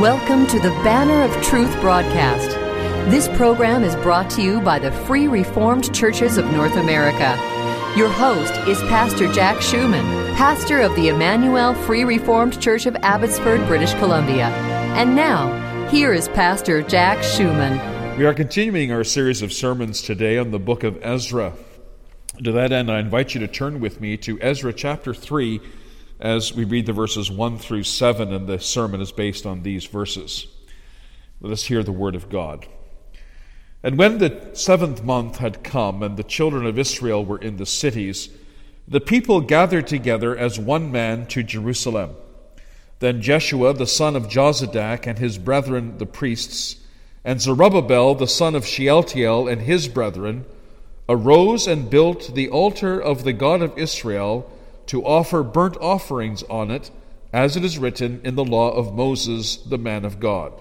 Welcome to the Banner of Truth broadcast. This program is brought to you by the Free Reformed Churches of North America. Your host is Pastor Jack Schumann, pastor of the Emmanuel Free Reformed Church of Abbotsford, British Columbia. And now, here is Pastor Jack Schumann. We are continuing our series of sermons today on the book of Ezra. To that end, I invite you to turn with me to Ezra chapter 3 as we read the verses 1 through 7, and the sermon is based on these verses. Let us hear the word of God. And when the seventh month had come, and the children of Israel were in the cities, the people gathered together as one man to Jerusalem. Then Jeshua the son of Jozadak and his brethren the priests, and Zerubbabel the son of Shealtiel and his brethren, arose and built the altar of the God of Israel to offer burnt offerings on it, as it is written in the law of Moses, the man of God.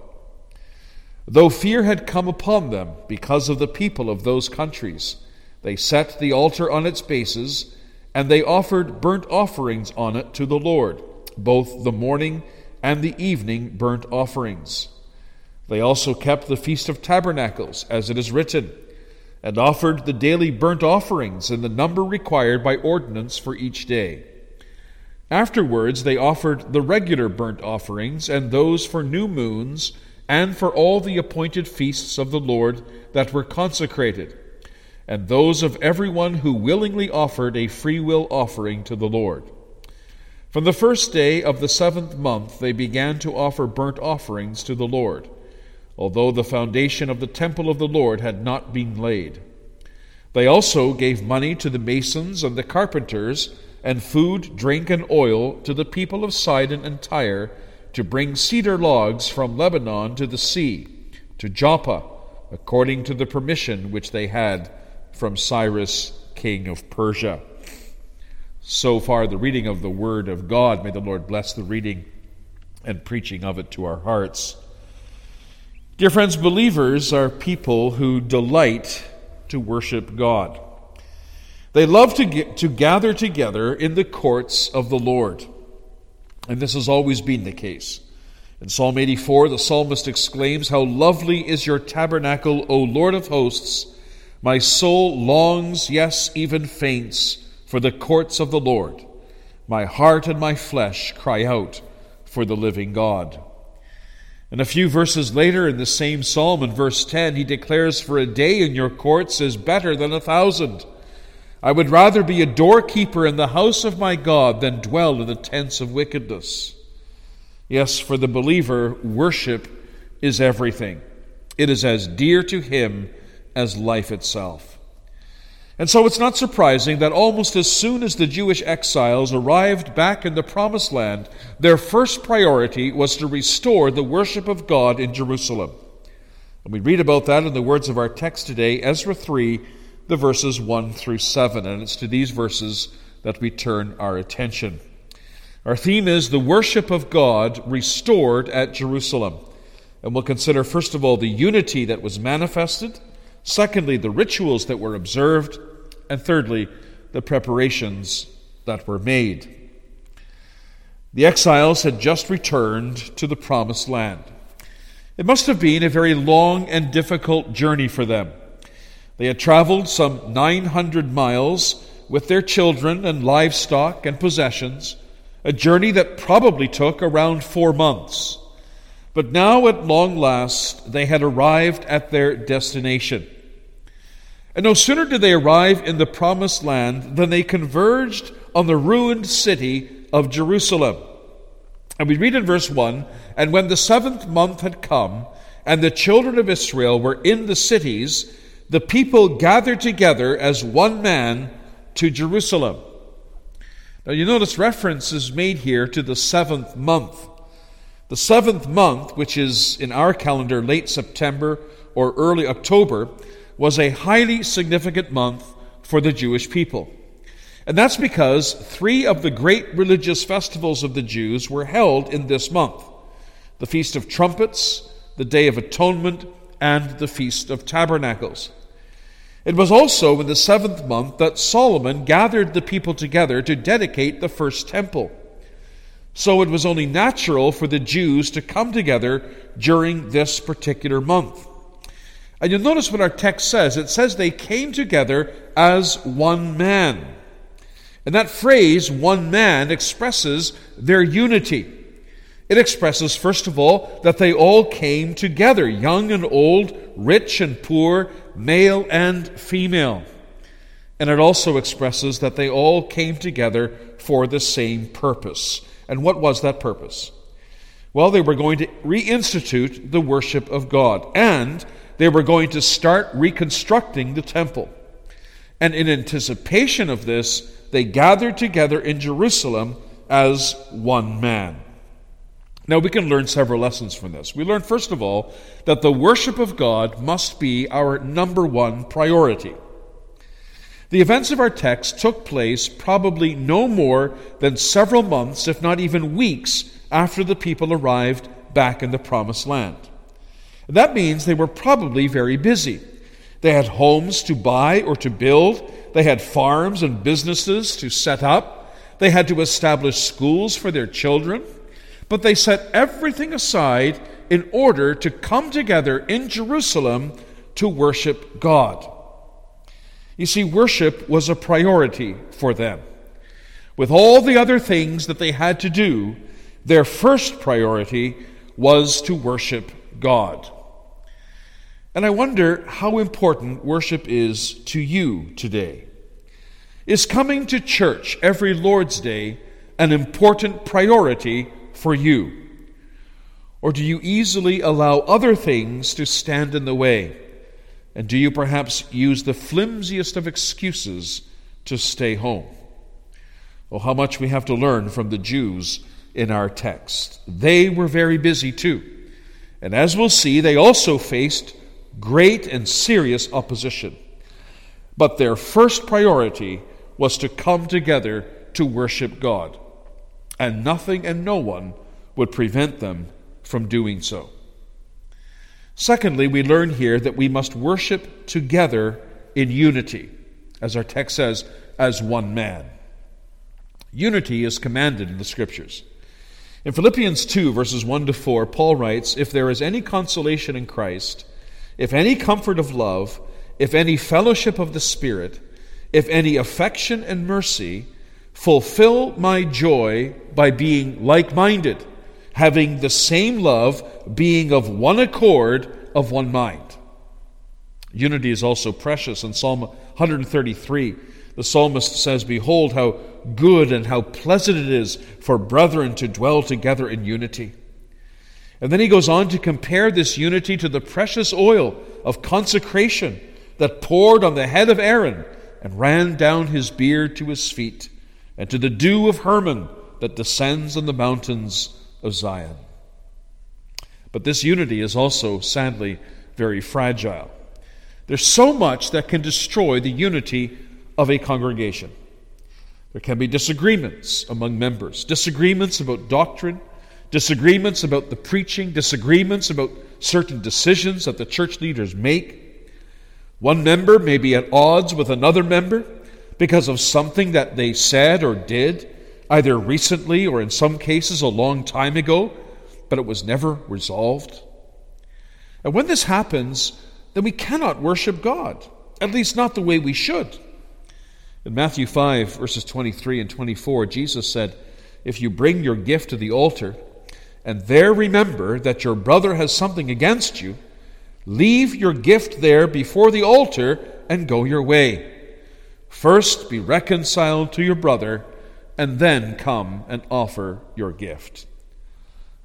Though fear had come upon them because of the people of those countries, they set the altar on its bases, and they offered burnt offerings on it to the Lord, both the morning and the evening burnt offerings. They also kept the Feast of Tabernacles, as it is written and offered the daily burnt offerings in the number required by ordinance for each day. Afterwards, they offered the regular burnt offerings and those for new moons and for all the appointed feasts of the Lord that were consecrated, and those of everyone who willingly offered a freewill offering to the Lord. From the first day of the seventh month, they began to offer burnt offerings to the Lord although the foundation of the temple of the Lord had not been laid. They also gave money to the masons and the carpenters, and food, drink, and oil to the people of Sidon and Tyre to bring cedar logs from Lebanon to the sea, to Joppa, according to the permission which they had from Cyrus, king of Persia. So far, the reading of the Word of God. May the Lord bless the reading and preaching of it to our hearts. Dear friends, believers are people who delight to worship God. They love to, get, to gather together in the courts of the Lord. And this has always been the case. In Psalm 84, the psalmist exclaims, How lovely is your tabernacle, O Lord of hosts! My soul longs, yes, even faints, for the courts of the Lord. My heart and my flesh cry out for the living God. And a few verses later in the same psalm, in verse 10, he declares, For a day in your courts is better than a thousand. I would rather be a doorkeeper in the house of my God than dwell in the tents of wickedness. Yes, for the believer, worship is everything. It is as dear to him as life itself. And so it's not surprising that almost as soon as the Jewish exiles arrived back in the Promised Land, their first priority was to restore the worship of God in Jerusalem. And we read about that in the words of our text today, Ezra 3, the verses 1 through 7. And it's to these verses that we turn our attention. Our theme is the worship of God restored at Jerusalem. And we'll consider, first of all, the unity that was manifested. Secondly, the rituals that were observed. And thirdly, the preparations that were made. The exiles had just returned to the promised land. It must have been a very long and difficult journey for them. They had traveled some 900 miles with their children and livestock and possessions, a journey that probably took around four months. But now, at long last, they had arrived at their destination. And no sooner did they arrive in the promised land than they converged on the ruined city of Jerusalem. And we read in verse 1 And when the seventh month had come, and the children of Israel were in the cities, the people gathered together as one man to Jerusalem. Now you notice reference is made here to the seventh month. The seventh month, which is in our calendar late September or early October, was a highly significant month for the Jewish people. And that's because three of the great religious festivals of the Jews were held in this month the Feast of Trumpets, the Day of Atonement, and the Feast of Tabernacles. It was also in the seventh month that Solomon gathered the people together to dedicate the first temple. So it was only natural for the Jews to come together during this particular month. And you'll notice what our text says. It says they came together as one man. And that phrase, one man, expresses their unity. It expresses, first of all, that they all came together, young and old, rich and poor, male and female. And it also expresses that they all came together for the same purpose. And what was that purpose? Well, they were going to reinstitute the worship of God, and they were going to start reconstructing the temple. And in anticipation of this, they gathered together in Jerusalem as one man. Now, we can learn several lessons from this. We learn, first of all, that the worship of God must be our number one priority. The events of our text took place probably no more than several months, if not even weeks, after the people arrived back in the Promised Land. That means they were probably very busy. They had homes to buy or to build, they had farms and businesses to set up, they had to establish schools for their children, but they set everything aside in order to come together in Jerusalem to worship God. You see, worship was a priority for them. With all the other things that they had to do, their first priority was to worship God. And I wonder how important worship is to you today. Is coming to church every Lord's Day an important priority for you? Or do you easily allow other things to stand in the way? And do you perhaps use the flimsiest of excuses to stay home? Oh, how much we have to learn from the Jews in our text. They were very busy too. And as we'll see, they also faced great and serious opposition. But their first priority was to come together to worship God. And nothing and no one would prevent them from doing so. Secondly, we learn here that we must worship together in unity, as our text says, as one man. Unity is commanded in the Scriptures. In Philippians 2, verses 1 to 4, Paul writes If there is any consolation in Christ, if any comfort of love, if any fellowship of the Spirit, if any affection and mercy, fulfill my joy by being like minded having the same love, being of one accord, of one mind. Unity is also precious. In Psalm 133, the psalmist says, Behold, how good and how pleasant it is for brethren to dwell together in unity. And then he goes on to compare this unity to the precious oil of consecration that poured on the head of Aaron and ran down his beard to his feet, and to the dew of Hermon that descends on the mountains of Zion. But this unity is also, sadly, very fragile. There's so much that can destroy the unity of a congregation. There can be disagreements among members, disagreements about doctrine, disagreements about the preaching, disagreements about certain decisions that the church leaders make. One member may be at odds with another member because of something that they said or did either recently or in some cases a long time ago, but it was never resolved. And when this happens, then we cannot worship God, at least not the way we should. In Matthew 5, verses 23 and 24, Jesus said, If you bring your gift to the altar, and there remember that your brother has something against you, leave your gift there before the altar and go your way. First be reconciled to your brother and then come and offer your gift.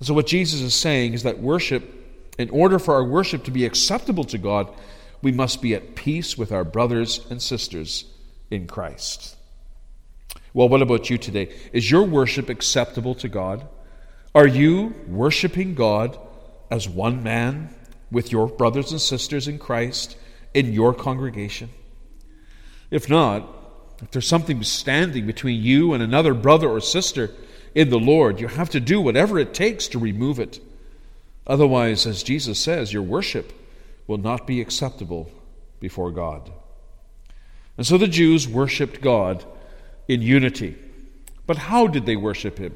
So, what Jesus is saying is that worship, in order for our worship to be acceptable to God, we must be at peace with our brothers and sisters in Christ. Well, what about you today? Is your worship acceptable to God? Are you worshiping God as one man with your brothers and sisters in Christ in your congregation? If not, if there's something standing between you and another brother or sister in the Lord, you have to do whatever it takes to remove it. Otherwise, as Jesus says, your worship will not be acceptable before God. And so the Jews worshiped God in unity. But how did they worship Him?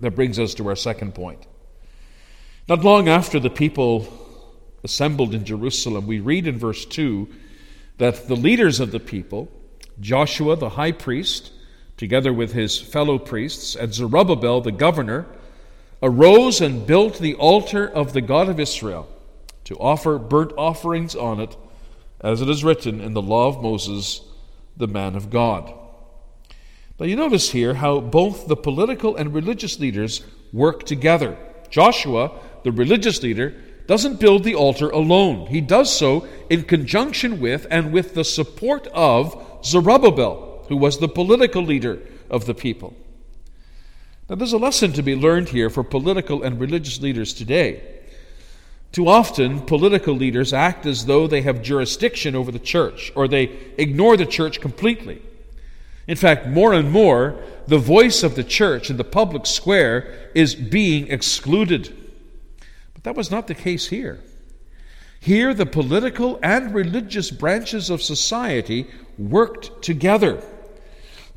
That brings us to our second point. Not long after the people assembled in Jerusalem, we read in verse 2 that the leaders of the people, Joshua the high priest, together with his fellow priests, and Zerubbabel the governor, arose and built the altar of the God of Israel to offer burnt offerings on it, as it is written in the law of Moses, the man of God. Now you notice here how both the political and religious leaders work together. Joshua, the religious leader, doesn't build the altar alone. He does so in conjunction with and with the support of Zerubbabel, who was the political leader of the people. Now, there's a lesson to be learned here for political and religious leaders today. Too often, political leaders act as though they have jurisdiction over the church, or they ignore the church completely. In fact, more and more, the voice of the church in the public square is being excluded. But that was not the case here. Here, the political and religious branches of society worked together.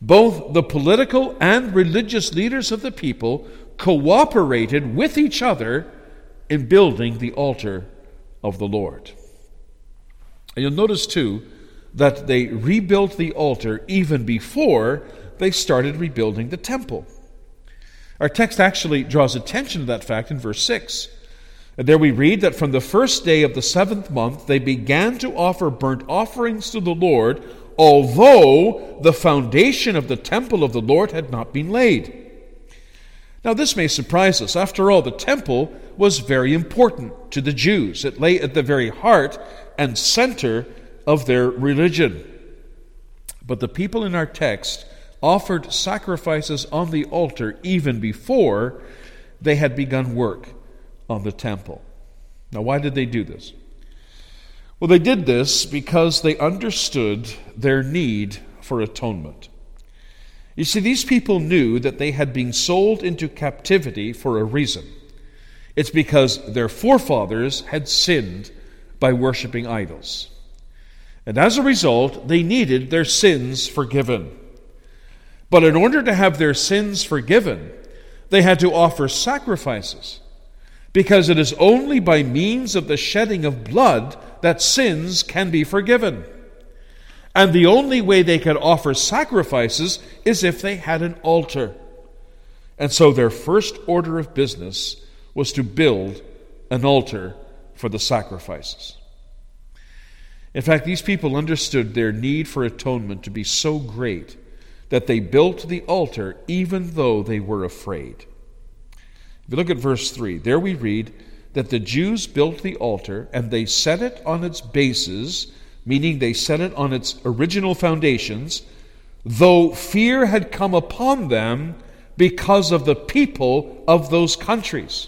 Both the political and religious leaders of the people cooperated with each other in building the altar of the Lord. And you'll notice, too, that they rebuilt the altar even before they started rebuilding the temple. Our text actually draws attention to that fact in verse 6. And there we read that from the first day of the seventh month they began to offer burnt offerings to the Lord, although the foundation of the temple of the Lord had not been laid. Now, this may surprise us. After all, the temple was very important to the Jews, it lay at the very heart and center of their religion. But the people in our text offered sacrifices on the altar even before they had begun work on the temple. Now, why did they do this? Well, they did this because they understood their need for atonement. You see, these people knew that they had been sold into captivity for a reason. It's because their forefathers had sinned by worshiping idols. And as a result, they needed their sins forgiven. But in order to have their sins forgiven, they had to offer sacrifices, because it is only by means of the shedding of blood that sins can be forgiven. And the only way they could offer sacrifices is if they had an altar. And so their first order of business was to build an altar for the sacrifices. In fact, these people understood their need for atonement to be so great that they built the altar even though they were afraid. If you look at verse 3, there we read that the Jews built the altar and they set it on its bases, meaning they set it on its original foundations, though fear had come upon them because of the people of those countries.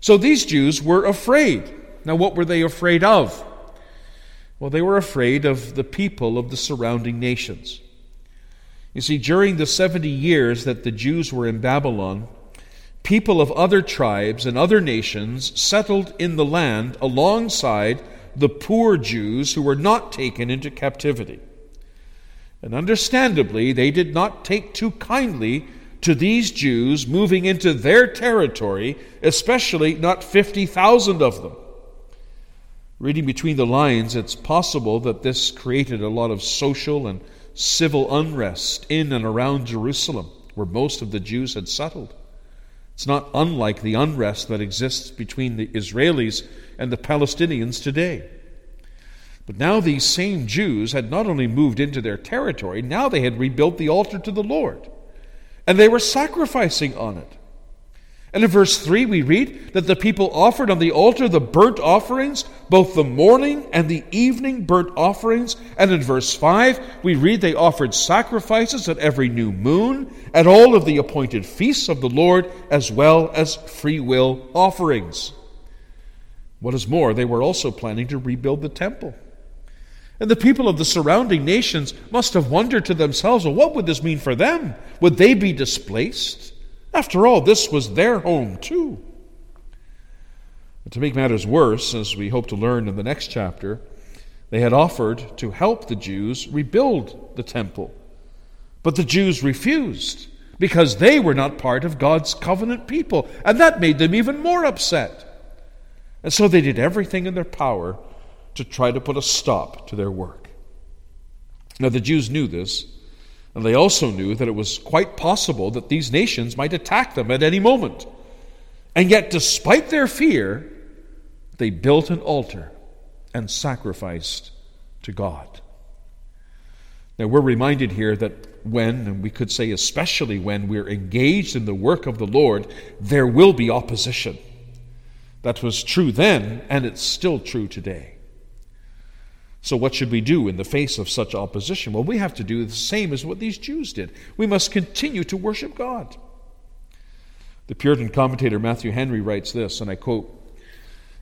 So these Jews were afraid. Now, what were they afraid of? Well, they were afraid of the people of the surrounding nations. You see, during the 70 years that the Jews were in Babylon, people of other tribes and other nations settled in the land alongside the poor Jews who were not taken into captivity. And understandably, they did not take too kindly to these Jews moving into their territory, especially not 50,000 of them. Reading between the lines, it's possible that this created a lot of social and civil unrest in and around Jerusalem, where most of the Jews had settled. It's not unlike the unrest that exists between the Israelis and the Palestinians today. But now these same Jews had not only moved into their territory, now they had rebuilt the altar to the Lord. And they were sacrificing on it. And in verse 3, we read that the people offered on the altar the burnt offerings, both the morning and the evening burnt offerings. And in verse 5, we read they offered sacrifices at every new moon, at all of the appointed feasts of the Lord, as well as free will offerings. What is more, they were also planning to rebuild the temple. And the people of the surrounding nations must have wondered to themselves, well, what would this mean for them? Would they be displaced? After all, this was their home too. But to make matters worse, as we hope to learn in the next chapter, they had offered to help the Jews rebuild the temple. But the Jews refused. because they were not part of God's covenant people, and that made them even more upset. And so they did everything in their power to try to put a stop to their work. Now, the Jews knew this, and they also knew that it was quite possible that these nations might attack them at any moment. And yet, despite their fear, they built an altar and sacrificed to God. Now, we're reminded here that when, and we could say especially when, we're engaged in the work of the Lord, there will be opposition. That was true then, and it's still true today. So, what should we do in the face of such opposition? Well, we have to do the same as what these Jews did. We must continue to worship God. The Puritan commentator Matthew Henry writes this, and I quote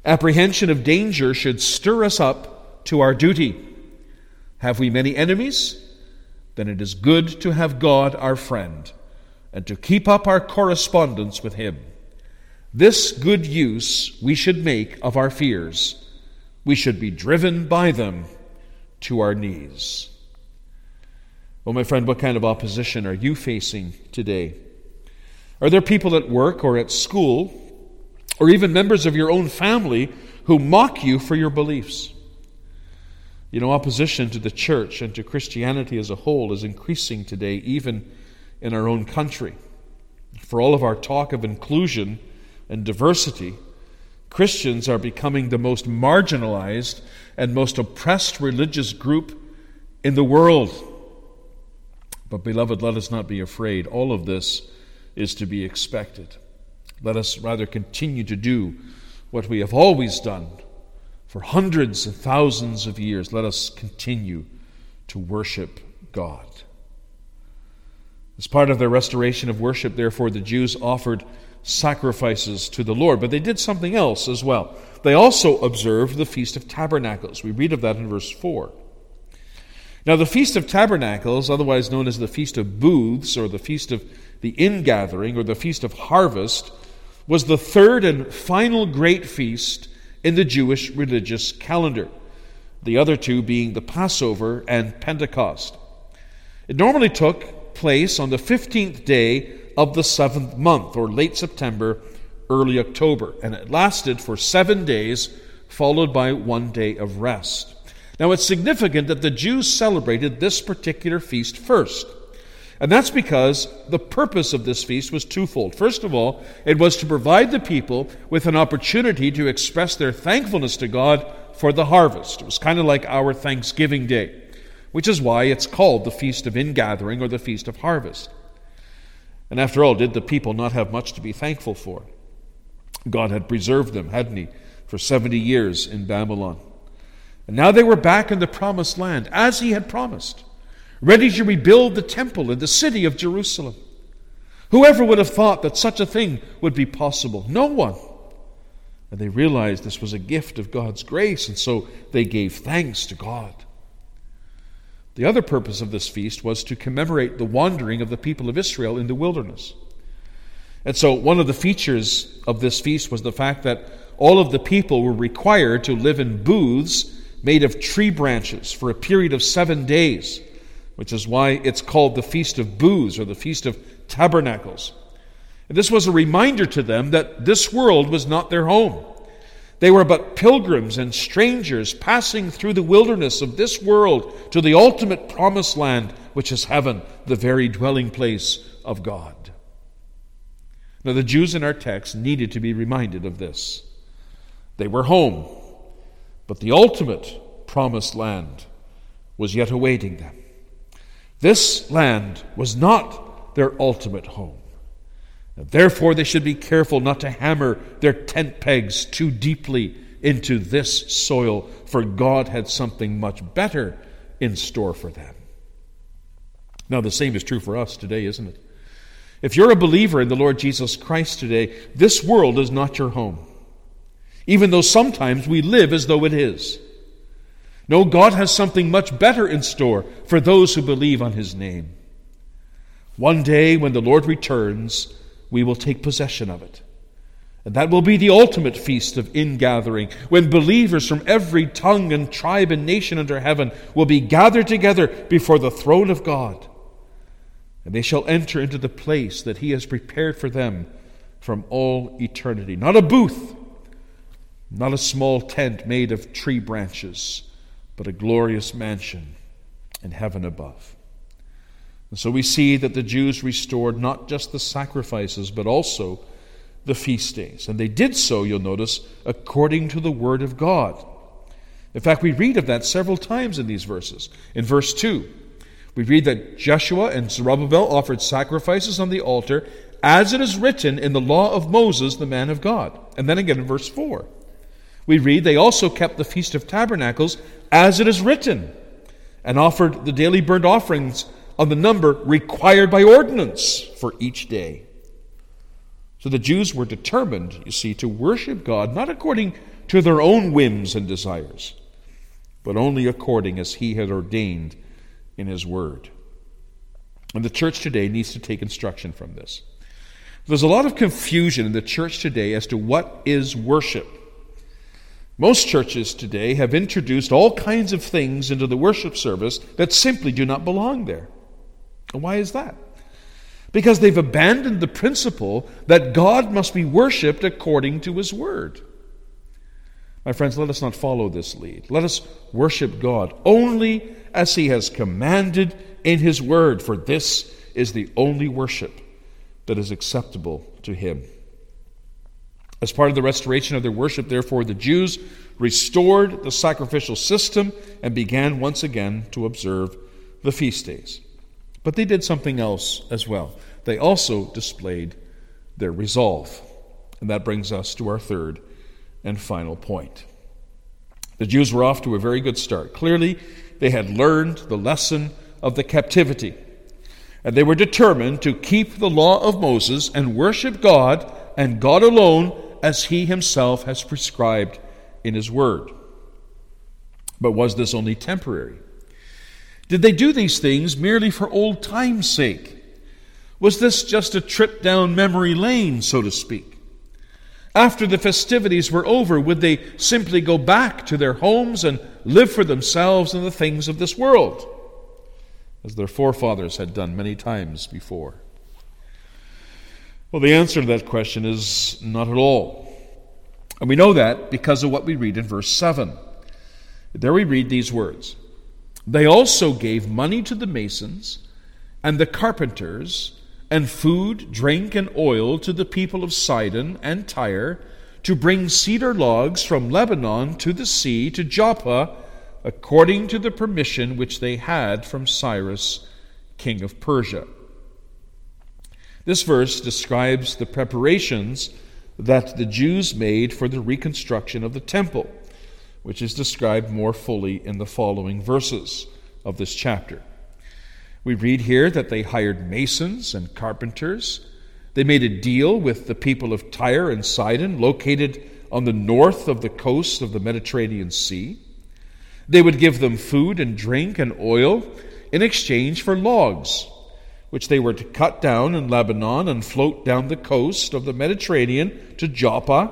Apprehension of danger should stir us up to our duty. Have we many enemies? Then it is good to have God our friend and to keep up our correspondence with Him. This good use we should make of our fears. We should be driven by them to our knees. Well, my friend, what kind of opposition are you facing today? Are there people at work or at school or even members of your own family who mock you for your beliefs? You know, opposition to the church and to Christianity as a whole is increasing today, even in our own country. For all of our talk of inclusion and diversity, Christians are becoming the most marginalized and most oppressed religious group in the world. But, beloved, let us not be afraid. All of this is to be expected. Let us rather continue to do what we have always done for hundreds and thousands of years. Let us continue to worship God. As part of their restoration of worship, therefore, the Jews offered sacrifices to the Lord, but they did something else as well. They also observed the Feast of Tabernacles. We read of that in verse 4. Now, the Feast of Tabernacles, otherwise known as the Feast of Booths, or the Feast of the Ingathering, or the Feast of Harvest, was the third and final great feast in the Jewish religious calendar, the other two being the Passover and Pentecost. It normally took place on the 15th day of the seventh month, or late September, early October, and it lasted for seven days, followed by one day of rest. Now, it's significant that the Jews celebrated this particular feast first. And that's because the purpose of this feast was twofold. First of all, it was to provide the people with an opportunity to express their thankfulness to God for the harvest. It was kind of like our Thanksgiving Day, which is why it's called the Feast of Ingathering or the Feast of Harvest. And after all, did the people not have much to be thankful for? God had preserved them, hadn't He, for 70 years in Babylon. And now they were back in the promised land, as He had promised ready to rebuild the temple in the city of Jerusalem. Whoever would have thought that such a thing would be possible? No one. And they realized this was a gift of God's grace, and so they gave thanks to God. The other purpose of this feast was to commemorate the wandering of the people of Israel in the wilderness. And so, one of the features of this feast was the fact that all of the people were required to live in booths made of tree branches for a period of seven days which is why it's called the Feast of Booths or the Feast of Tabernacles. And this was a reminder to them that this world was not their home. They were but pilgrims and strangers passing through the wilderness of this world to the ultimate promised land, which is heaven, the very dwelling place of God. Now, the Jews in our text needed to be reminded of this. They were home, but the ultimate promised land was yet awaiting them. This land was not their ultimate home. Therefore, they should be careful not to hammer their tent pegs too deeply into this soil, for God had something much better in store for them. Now, the same is true for us today, isn't it? If you're a believer in the Lord Jesus Christ today, this world is not your home, even though sometimes we live as though it is. No, God has something much better in store for those who believe on His name. One day, when the Lord returns, we will take possession of it. And that will be the ultimate feast of ingathering, when believers from every tongue and tribe and nation under heaven will be gathered together before the throne of God. and they shall enter into the place that he has prepared for them from all eternity. Not a booth, not a small tent made of tree branches, but a glorious mansion in heaven above. And so we see that the Jews restored not just the sacrifices, but also the feast days. And they did so, you'll notice, according to the Word of God. In fact, we read of that several times in these verses. In verse 2, we read that Joshua and Zerubbabel offered sacrifices on the altar, as it is written in the law of Moses, the man of God. And then again in verse 4, we read they also kept the Feast of Tabernacles, as it is written, and offered the daily burnt offerings on the number required by ordinance for each day. So the Jews were determined, you see, to worship God not according to their own whims and desires, but only according as He had ordained in His Word. And the church today needs to take instruction from this. There's a lot of confusion in the church today as to what is worship. Most churches today have introduced all kinds of things into the worship service that simply do not belong there. And why is that? Because they've abandoned the principle that God must be worshiped according to His Word. My friends, let us not follow this lead. Let us worship God only as He has commanded in His Word, for this is the only worship that is acceptable to Him. As part of the restoration of their worship, therefore, the Jews restored the sacrificial system and began once again to observe the feast days. But they did something else as well. They also displayed their resolve. And that brings us to our third and final point. The Jews were off to a very good start. Clearly, they had learned the lesson of the captivity. And they were determined to keep the law of Moses and worship God and God alone as he himself has prescribed in his word. But was this only temporary? Did they do these things merely for old time's sake? Was this just a trip down memory lane, so to speak? After the festivities were over, would they simply go back to their homes and live for themselves and the things of this world, as their forefathers had done many times before? Well, the answer to that question is not at all. And we know that because of what we read in verse 7. There we read these words They also gave money to the masons and the carpenters and food, drink, and oil to the people of Sidon and Tyre to bring cedar logs from Lebanon to the sea to Joppa, according to the permission which they had from Cyrus, king of Persia. This verse describes the preparations that the Jews made for the reconstruction of the temple, which is described more fully in the following verses of this chapter. We read here that they hired masons and carpenters. They made a deal with the people of Tyre and Sidon, located on the north of the coast of the Mediterranean Sea. They would give them food and drink and oil in exchange for logs, which they were to cut down in Lebanon and float down the coast of the Mediterranean to Joppa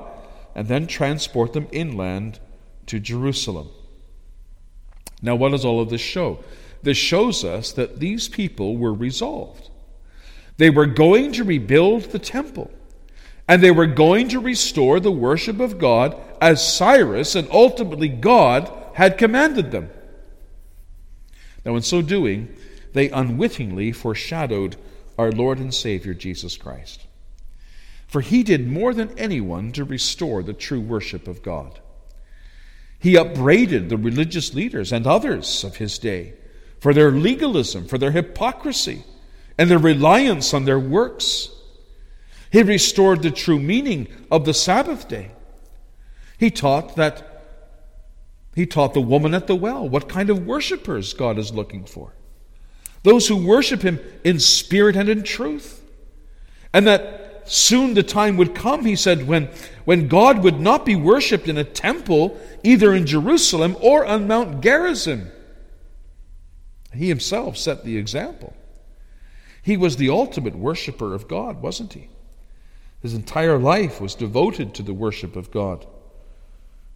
and then transport them inland to Jerusalem. Now, what does all of this show? This shows us that these people were resolved. They were going to rebuild the temple, and they were going to restore the worship of God as Cyrus and ultimately God had commanded them. Now, in so doing, they unwittingly foreshadowed our Lord and Savior Jesus Christ. For he did more than anyone to restore the true worship of God. He upbraided the religious leaders and others of his day for their legalism, for their hypocrisy, and their reliance on their works. He restored the true meaning of the Sabbath day. He taught that he taught the woman at the well what kind of worshippers God is looking for. Those who worship him in spirit and in truth. And that soon the time would come, he said, when, when God would not be worshiped in a temple, either in Jerusalem or on Mount Gerizim he himself set the example. He was the ultimate worshiper of God, wasn't he? His entire life was devoted to the worship of God.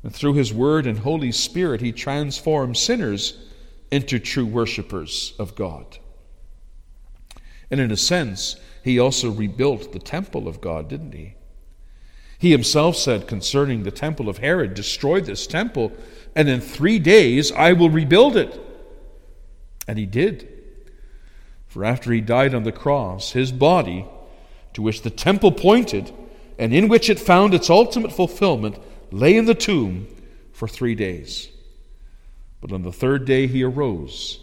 And through his word and Holy Spirit, he transformed sinners into true worshippers of God. And in a sense, he also rebuilt the temple of God, didn't he? He himself said concerning the temple of Herod, Destroy this temple, and in three days I will rebuild it. And he did. For after he died on the cross, his body, to which the temple pointed, and in which it found its ultimate fulfillment, lay in the tomb for three days. But on the third day he arose.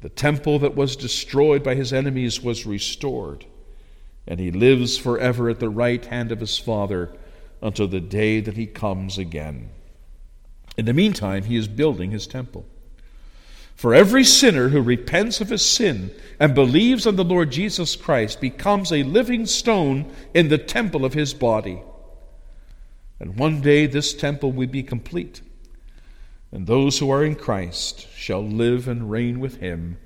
The temple that was destroyed by his enemies was restored, and he lives forever at the right hand of his Father until the day that he comes again. In the meantime, he is building his temple. For every sinner who repents of his sin and believes on the Lord Jesus Christ becomes a living stone in the temple of his body. And one day this temple will be complete, and those who are in Christ shall live and reign with him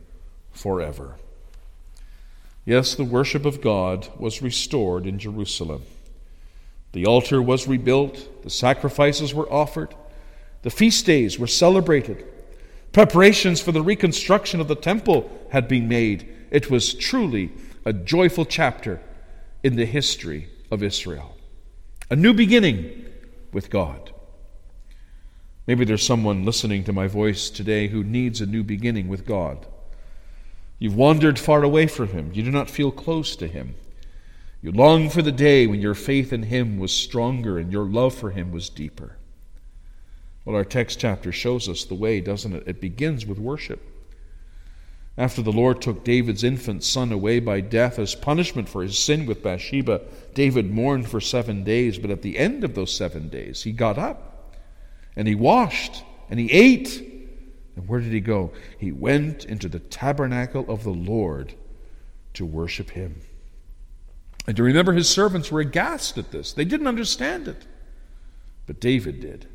forever. Yes, the worship of God was restored in Jerusalem. The altar was rebuilt, the sacrifices were offered, the feast days were celebrated. Preparations for the reconstruction of the temple had been made. It was truly a joyful chapter in the history of Israel. A new beginning with God. Maybe there's someone listening to my voice today who needs a new beginning with God. You've wandered far away from Him. You do not feel close to Him. You long for the day when your faith in Him was stronger and your love for Him was deeper. Well, our text chapter shows us the way, doesn't it? It begins with worship. After the Lord took David's infant son away by death as punishment for his sin with Bathsheba, David mourned for seven days, but at the end of those seven days, he got up and he washed and he ate. And where did he go? He went into the tabernacle of the Lord to worship him. And to remember his servants were aghast at this. They didn't understand it. But David did.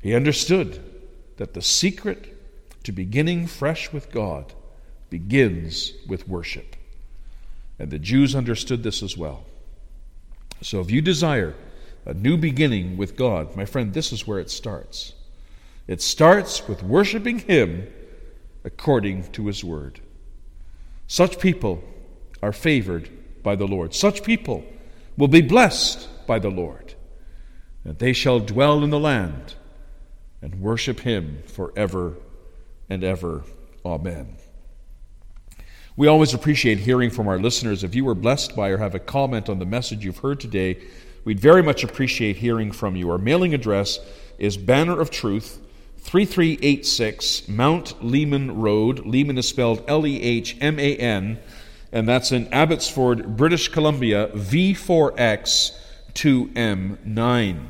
He understood that the secret to beginning fresh with God begins with worship. And the Jews understood this as well. So if you desire a new beginning with God, my friend, this is where it starts. It starts with worshiping Him according to His Word. Such people are favored by the Lord. Such people will be blessed by the Lord. And they shall dwell in the land and worship him forever and ever. Amen. We always appreciate hearing from our listeners. If you were blessed by or have a comment on the message you've heard today, we'd very much appreciate hearing from you. Our mailing address is Banner of Truth, 3386 Mount Lehman Road. Lehman is spelled L E H M A N, and that's in Abbotsford, British Columbia, V4X 2M9.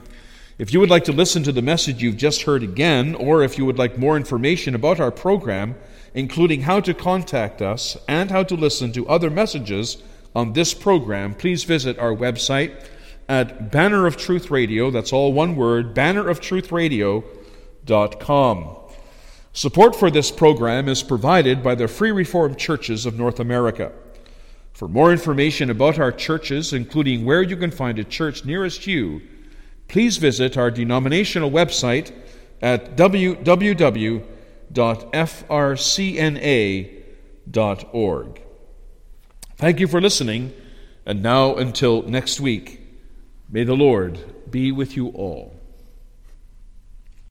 If you would like to listen to the message you've just heard again, or if you would like more information about our program, including how to contact us and how to listen to other messages on this program, please visit our website at Banner of Truth Radio. That's all one word, banneroftruthradio.com. Support for this program is provided by the Free Reformed Churches of North America. For more information about our churches, including where you can find a church nearest you, please visit our denominational website at www.frcna.org. Thank you for listening, and now until next week, may the Lord be with you all.